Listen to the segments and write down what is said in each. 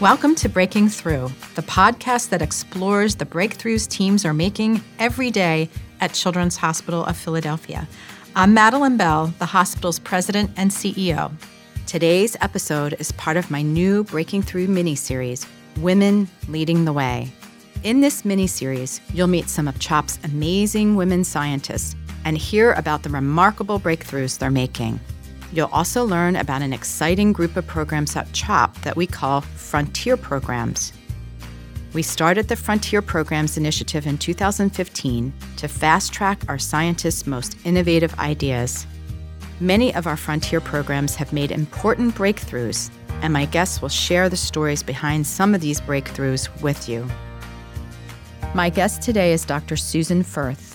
Welcome to Breaking Through, the podcast that explores the breakthroughs teams are making every day at Children's Hospital of Philadelphia. I'm Madeline Bell, the hospital's president and CEO. Today's episode is part of my new Breaking Through mini series, Women Leading the Way. In this mini series, you'll meet some of CHOP's amazing women scientists and hear about the remarkable breakthroughs they're making. You'll also learn about an exciting group of programs at CHOP that we call Frontier Programs. We started the Frontier Programs Initiative in 2015 to fast track our scientists' most innovative ideas. Many of our Frontier programs have made important breakthroughs, and my guests will share the stories behind some of these breakthroughs with you. My guest today is Dr. Susan Furth.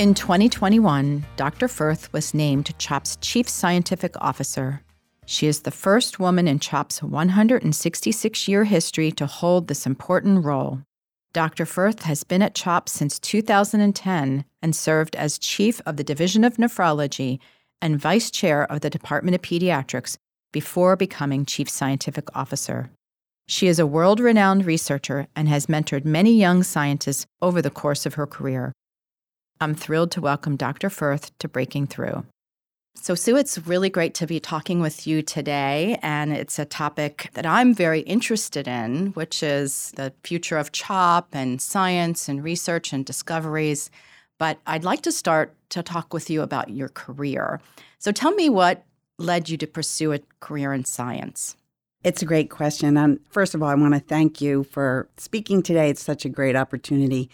In 2021, Dr. Furth was named CHOP's Chief Scientific Officer. She is the first woman in CHOP's 166 year history to hold this important role. Dr. Furth has been at CHOP since 2010 and served as Chief of the Division of Nephrology and Vice Chair of the Department of Pediatrics before becoming Chief Scientific Officer. She is a world renowned researcher and has mentored many young scientists over the course of her career. I'm thrilled to welcome Dr. Furth to Breaking Through. So, Sue, it's really great to be talking with you today. And it's a topic that I'm very interested in, which is the future of CHOP and science and research and discoveries. But I'd like to start to talk with you about your career. So, tell me what led you to pursue a career in science. It's a great question. And first of all, I want to thank you for speaking today. It's such a great opportunity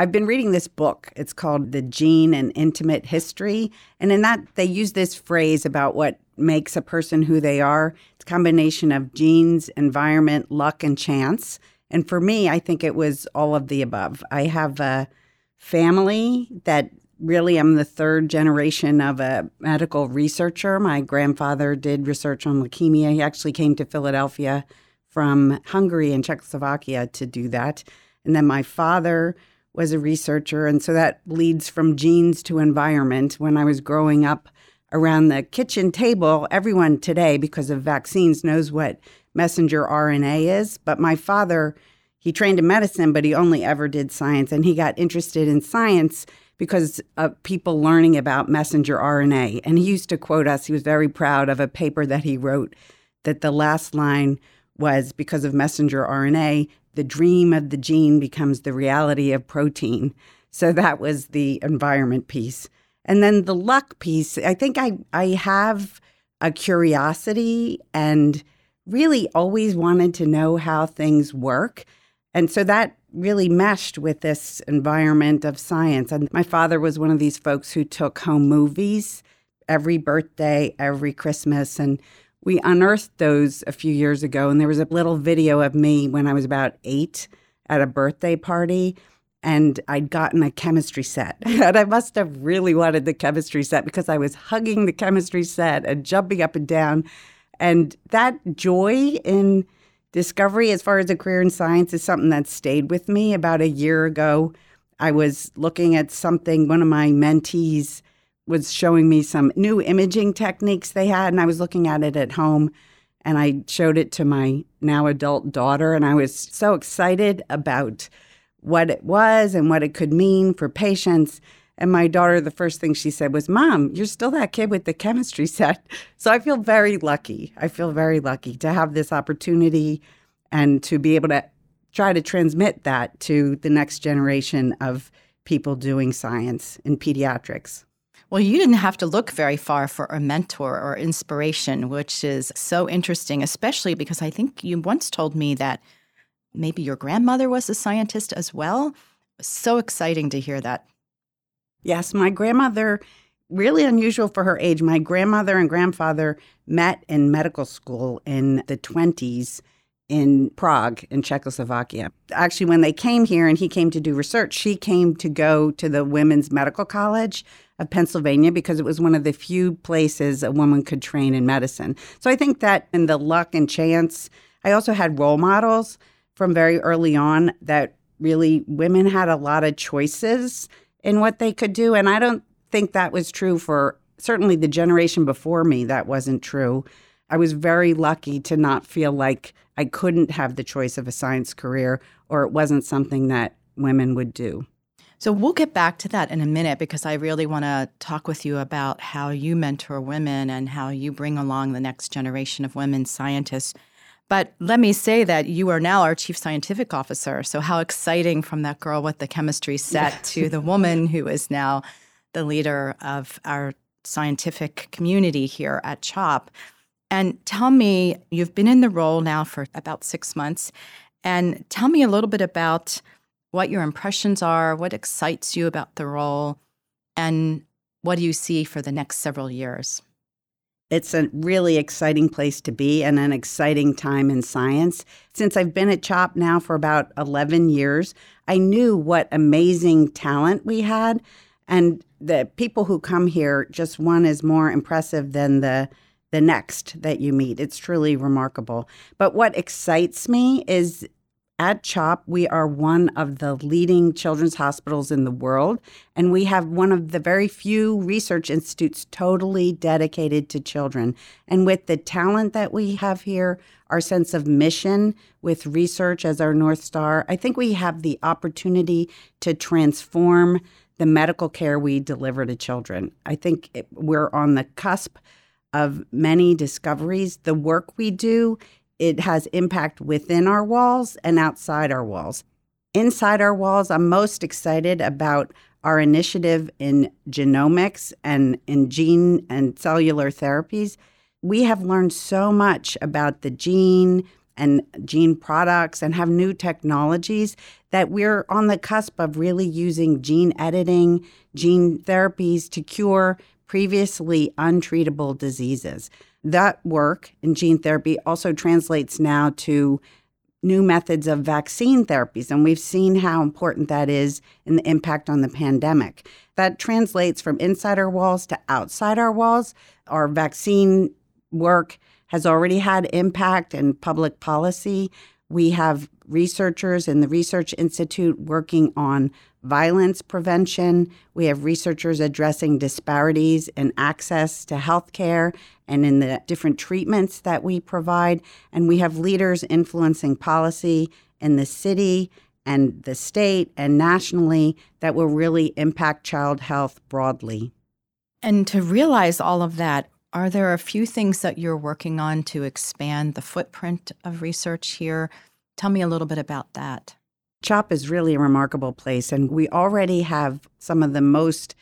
I've been reading this book. It's called The Gene and Intimate History. And in that, they use this phrase about what makes a person who they are. It's a combination of genes, environment, luck, and chance. And for me, I think it was all of the above. I have a family that really I'm the third generation of a medical researcher. My grandfather did research on leukemia. He actually came to Philadelphia from Hungary and Czechoslovakia to do that. And then my father was a researcher. And so that leads from genes to environment. When I was growing up around the kitchen table, everyone today, because of vaccines, knows what messenger RNA is. But my father, he trained in medicine, but he only ever did science. And he got interested in science because of people learning about messenger RNA. And he used to quote us, he was very proud of a paper that he wrote that the last line was because of messenger RNA, the dream of the gene becomes the reality of protein. So that was the environment piece. And then the luck piece, I think I, I have a curiosity and really always wanted to know how things work. And so that really meshed with this environment of science. And my father was one of these folks who took home movies every birthday, every Christmas. And we unearthed those a few years ago, and there was a little video of me when I was about eight at a birthday party. And I'd gotten a chemistry set. and I must have really wanted the chemistry set because I was hugging the chemistry set and jumping up and down. And that joy in discovery, as far as a career in science, is something that stayed with me. About a year ago, I was looking at something, one of my mentees was showing me some new imaging techniques they had, and I was looking at it at home. And I showed it to my now adult daughter, and I was so excited about what it was and what it could mean for patients. And my daughter, the first thing she said was, Mom, you're still that kid with the chemistry set. So I feel very lucky. I feel very lucky to have this opportunity and to be able to try to transmit that to the next generation of people doing science in pediatrics. Well, you didn't have to look very far for a mentor or inspiration, which is so interesting, especially because I think you once told me that maybe your grandmother was a scientist as well. So exciting to hear that. Yes, my grandmother, really unusual for her age. My grandmother and grandfather met in medical school in the 20s in Prague in Czechoslovakia. Actually, when they came here and he came to do research, she came to go to the Women's Medical College of Pennsylvania because it was one of the few places a woman could train in medicine. So I think that in the luck and chance, I also had role models from very early on that really women had a lot of choices in what they could do. And I don't think that was true for certainly the generation before me, that wasn't true. I was very lucky to not feel like I couldn't have the choice of a science career or it wasn't something that women would do. So we'll get back to that in a minute because I really want to talk with you about how you mentor women and how you bring along the next generation of women scientists. But let me say that you are now our chief scientific officer. So, how exciting from that girl with the chemistry set to the woman who is now the leader of our scientific community here at CHOP. And tell me, you've been in the role now for about six months. And tell me a little bit about what your impressions are, what excites you about the role, and what do you see for the next several years? It's a really exciting place to be and an exciting time in science. Since I've been at CHOP now for about 11 years, I knew what amazing talent we had. And the people who come here, just one is more impressive than the the next that you meet. It's truly remarkable. But what excites me is at CHOP, we are one of the leading children's hospitals in the world, and we have one of the very few research institutes totally dedicated to children. And with the talent that we have here, our sense of mission with research as our North Star, I think we have the opportunity to transform the medical care we deliver to children. I think it, we're on the cusp of many discoveries. The work we do it has impact within our walls and outside our walls. Inside our walls, I'm most excited about our initiative in genomics and in gene and cellular therapies. We have learned so much about the gene and gene products and have new technologies that we're on the cusp of really using gene editing, gene therapies to cure previously untreatable diseases. That work in gene therapy also translates now to new methods of vaccine therapies, and we've seen how important that is in the impact on the pandemic. That translates from inside our walls to outside our walls. Our vaccine work has already had impact in public policy. We have researchers in the Research Institute working on violence prevention. We have researchers addressing disparities in access to health care and in the different treatments that we provide. And we have leaders influencing policy in the city and the state and nationally that will really impact child health broadly. And to realize all of that, are there a few things that you're working on to expand the footprint of research here? Tell me a little bit about that. CHOP is really a remarkable place, and we already have some of the most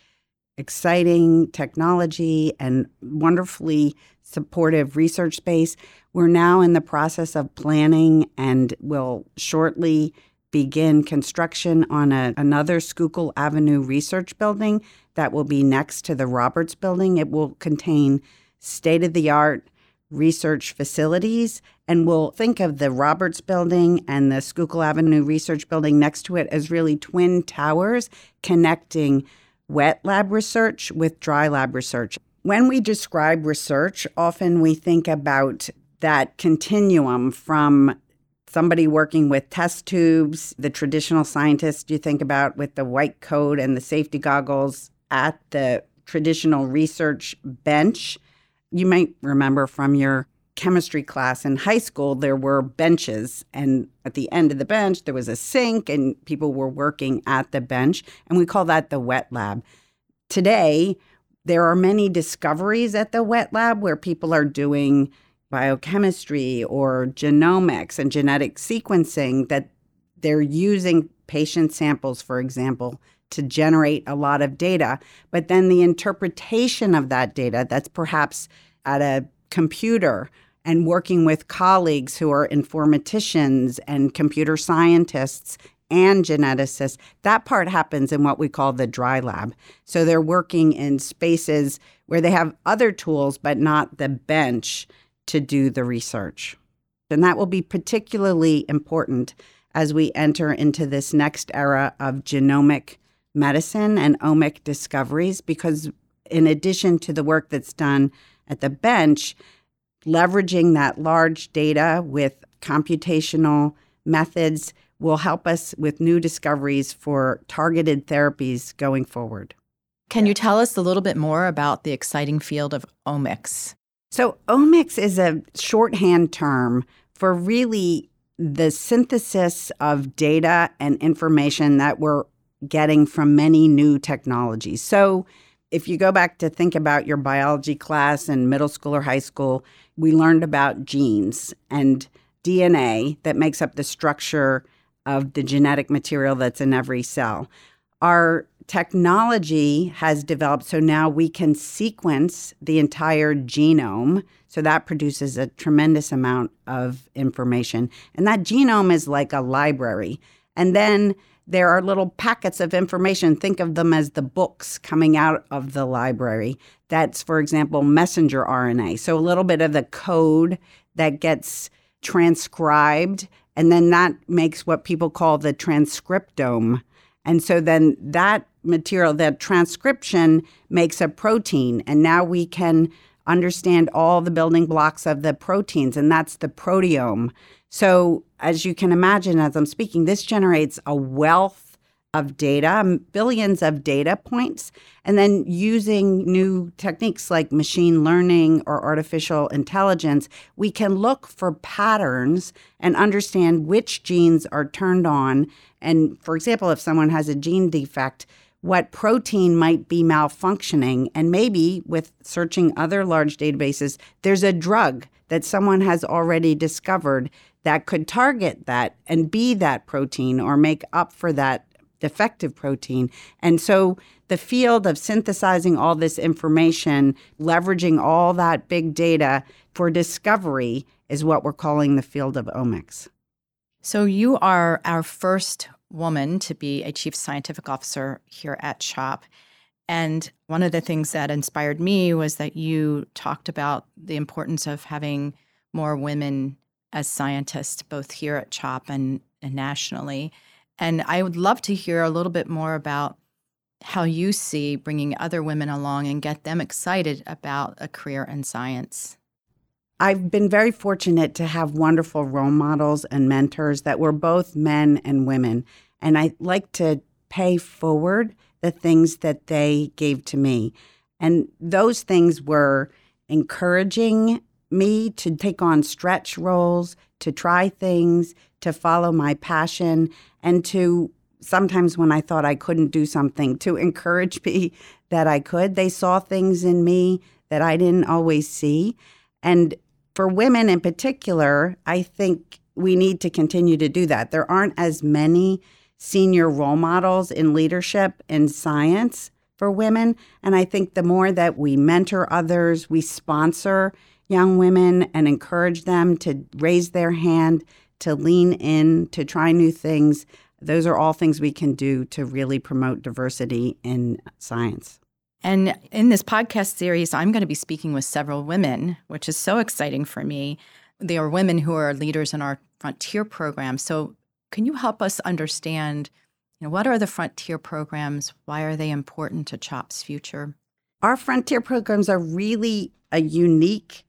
exciting technology and wonderfully supportive research space. We're now in the process of planning and will shortly begin construction on a, another Schuylkill Avenue research building that will be next to the Roberts building. It will contain state of the art research facilities. And we'll think of the Roberts Building and the Schuylkill Avenue Research Building next to it as really twin towers connecting wet lab research with dry lab research. When we describe research, often we think about that continuum from somebody working with test tubes, the traditional scientist you think about with the white coat and the safety goggles at the traditional research bench you might remember from your chemistry class in high school, there were benches, and at the end of the bench, there was a sink, and people were working at the bench, and we call that the wet lab. Today, there are many discoveries at the wet lab where people are doing biochemistry or genomics and genetic sequencing that they're using patient samples, for example, to generate a lot of data. But then the interpretation of that data, that's perhaps at a computer and working with colleagues who are informaticians and computer scientists and geneticists, that part happens in what we call the dry lab. So they're working in spaces where they have other tools, but not the bench to do the research. And that will be particularly important as we enter into this next era of genomic medicine and omic discoveries, because in addition to the work that's done at the bench, leveraging that large data with computational methods will help us with new discoveries for targeted therapies going forward. Can you tell us a little bit more about the exciting field of omics? So, omics is a shorthand term for really the synthesis of data and information that we're getting from many new technologies. So, if you go back to think about your biology class in middle school or high school, we learned about genes and DNA that makes up the structure of the genetic material that's in every cell. Our technology has developed so now we can sequence the entire genome. So that produces a tremendous amount of information. And that genome is like a library. And then there are little packets of information. Think of them as the books coming out of the library. That's, for example, messenger RNA. So a little bit of the code that gets transcribed, and then that makes what people call the transcriptome. And so then that material, that transcription makes a protein. And now we can understand all the building blocks of the proteins, and that's the proteome. So, as you can imagine, as I'm speaking, this generates a wealth of data, billions of data points, and then using new techniques like machine learning or artificial intelligence, we can look for patterns and understand which genes are turned on. And for example, if someone has a gene defect, what protein might be malfunctioning. And maybe with searching other large databases, there's a drug that someone has already discovered that could target that and be that protein or make up for that defective protein. And so the field of synthesizing all this information, leveraging all that big data for discovery is what we're calling the field of omics. So you are our first woman to be a chief scientific officer here at CHOP. And one of the things that inspired me was that you talked about the importance of having more women as scientists, both here at CHOP and, and nationally. And I would love to hear a little bit more about how you see bringing other women along and get them excited about a career in science. I've been very fortunate to have wonderful role models and mentors that were both men and women. And I like to pay forward the things that they gave to me. And those things were encouraging me to take on stretch roles, to try things, to follow my passion, and to sometimes when I thought I couldn't do something, to encourage me that I could. They saw things in me that I didn't always see. And for women in particular, I think we need to continue to do that. There aren't as many senior role models in leadership in science for women. And I think the more that we mentor others, we sponsor young women and encourage them to raise their hand, to lean in, to try new things. Those are all things we can do to really promote diversity in science. And in this podcast series, I'm going to be speaking with several women, which is so exciting for me. They are women who are leaders in our frontier program. So, can you help us understand you know, what are the frontier programs? Why are they important to CHOP's future? Our frontier programs are really a unique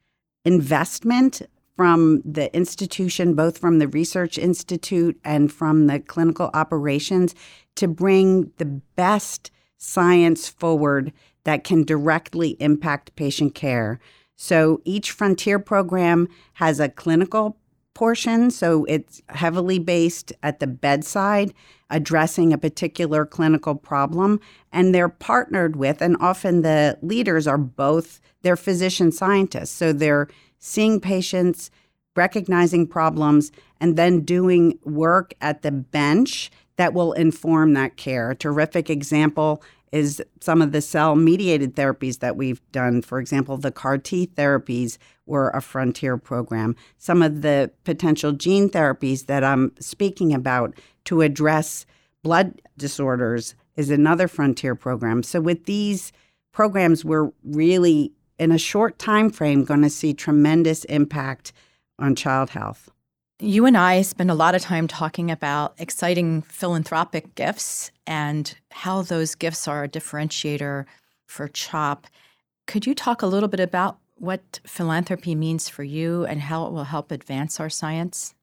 investment from the institution, both from the Research Institute and from the clinical operations, to bring the best science forward that can directly impact patient care. So each Frontier program has a clinical portion, so it's heavily based at the bedside, addressing a particular clinical problem. And they're partnered with, and often the leaders are both, they're physician scientists. So they're seeing patients, recognizing problems, and then doing work at the bench that will inform that care. A terrific example is some of the cell mediated therapies that we've done. For example, the CAR T therapies were a frontier program. Some of the potential gene therapies that I'm speaking about to address blood disorders is another frontier program. So with these programs, we're really in a short time frame going to see tremendous impact on child health. You and I spend a lot of time talking about exciting philanthropic gifts and how those gifts are a differentiator for CHOP. Could you talk a little bit about what philanthropy means for you and how it will help advance our science?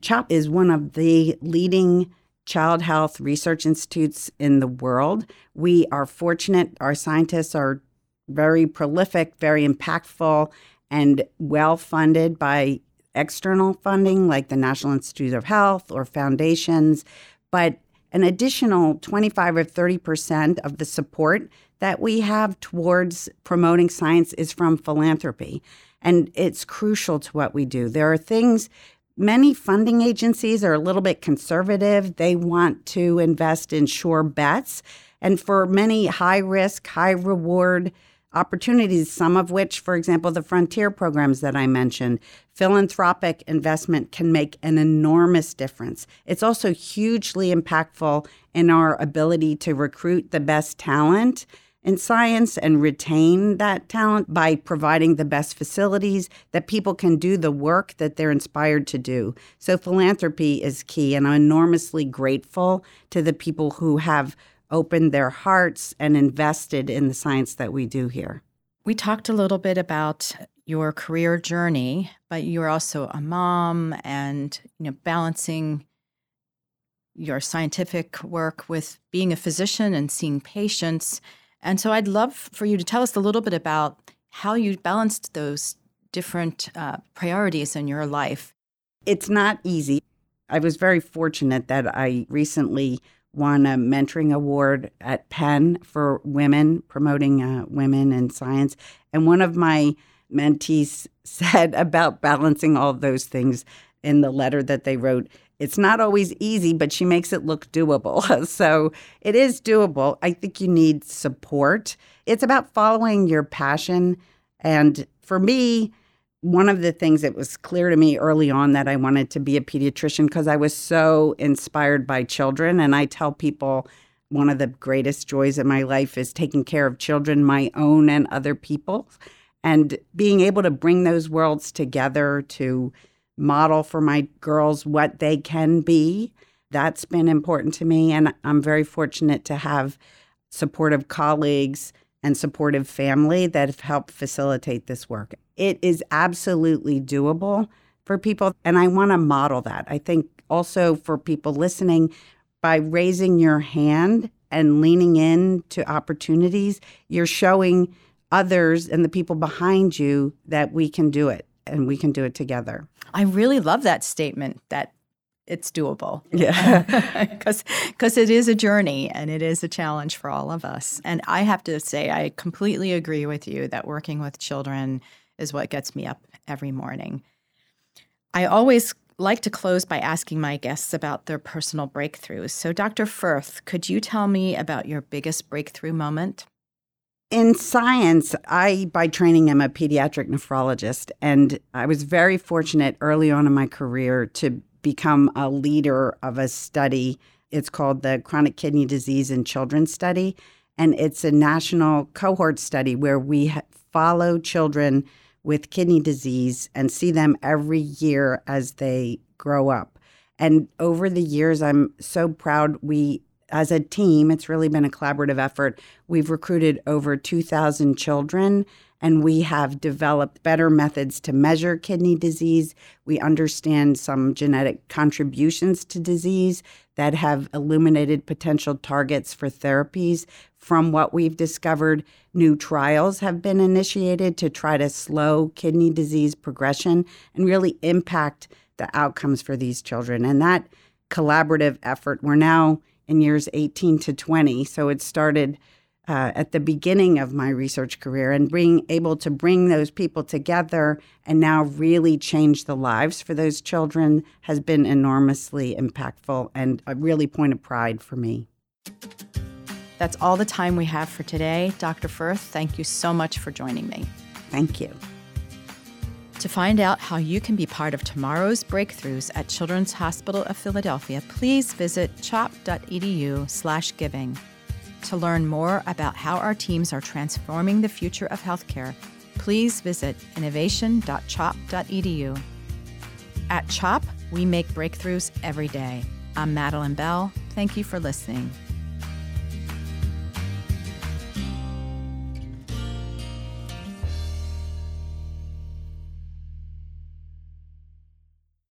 CHOP is one of the leading child health research institutes in the world. We are fortunate, our scientists are very prolific, very impactful, and well funded by external funding like the National Institutes of Health or foundations, but an additional 25 or 30% of the support that we have towards promoting science is from philanthropy. And it's crucial to what we do. There are things, many funding agencies are a little bit conservative. They want to invest in sure bets. And for many high risk, high reward opportunities, some of which, for example, the frontier programs that I mentioned, philanthropic investment can make an enormous difference. It's also hugely impactful in our ability to recruit the best talent in science and retain that talent by providing the best facilities that people can do the work that they're inspired to do. So, philanthropy is key, and I'm enormously grateful to the people who have opened their hearts and invested in the science that we do here. We talked a little bit about your career journey, but you're also a mom and you know balancing your scientific work with being a physician and seeing patients. And so I'd love for you to tell us a little bit about how you balanced those different uh, priorities in your life. It's not easy. I was very fortunate that I recently won a mentoring award at Penn for women, promoting uh, women in science. And one of my mentees said about balancing all those things in the letter that they wrote it's not always easy, but she makes it look doable. so it is doable. I think you need support. It's about following your passion. And for me, one of the things that was clear to me early on that I wanted to be a pediatrician because I was so inspired by children. And I tell people one of the greatest joys of my life is taking care of children, my own and other people's, and being able to bring those worlds together to model for my girls what they can be. That's been important to me. And I'm very fortunate to have supportive colleagues and supportive family that have helped facilitate this work. It is absolutely doable for people, and I want to model that. I think also for people listening, by raising your hand and leaning in to opportunities, you're showing others and the people behind you that we can do it and we can do it together. I really love that statement that it's doable. Yeah. Because it is a journey and it is a challenge for all of us. And I have to say I completely agree with you that working with children is what gets me up every morning. I always like to close by asking my guests about their personal breakthroughs. So Dr. Furth, could you tell me about your biggest breakthrough moment? In science, I, by training, am a pediatric nephrologist, and I was very fortunate early on in my career to become a leader of a study. It's called the Chronic Kidney Disease in Children Study. And it's a national cohort study where we follow children with kidney disease and see them every year as they grow up. And over the years, I'm so proud we, as a team, it's really been a collaborative effort. We've recruited over 2,000 children and we have developed better methods to measure kidney disease. We understand some genetic contributions to disease that have illuminated potential targets for therapies. From what we've discovered, new trials have been initiated to try to slow kidney disease progression and really impact the outcomes for these children. And that collaborative effort, we're now in years 18 to 20, so it started uh, at the beginning of my research career and being able to bring those people together and now really change the lives for those children has been enormously impactful and a really point of pride for me. That's all the time we have for today. Dr. Furth, thank you so much for joining me. Thank you. To find out how you can be part of tomorrow's breakthroughs at Children's Hospital of Philadelphia, please visit chop.edu/giving. To learn more about how our teams are transforming the future of healthcare, please visit innovation.chop.edu. At CHOP, we make breakthroughs every day. I'm Madeline Bell. Thank you for listening.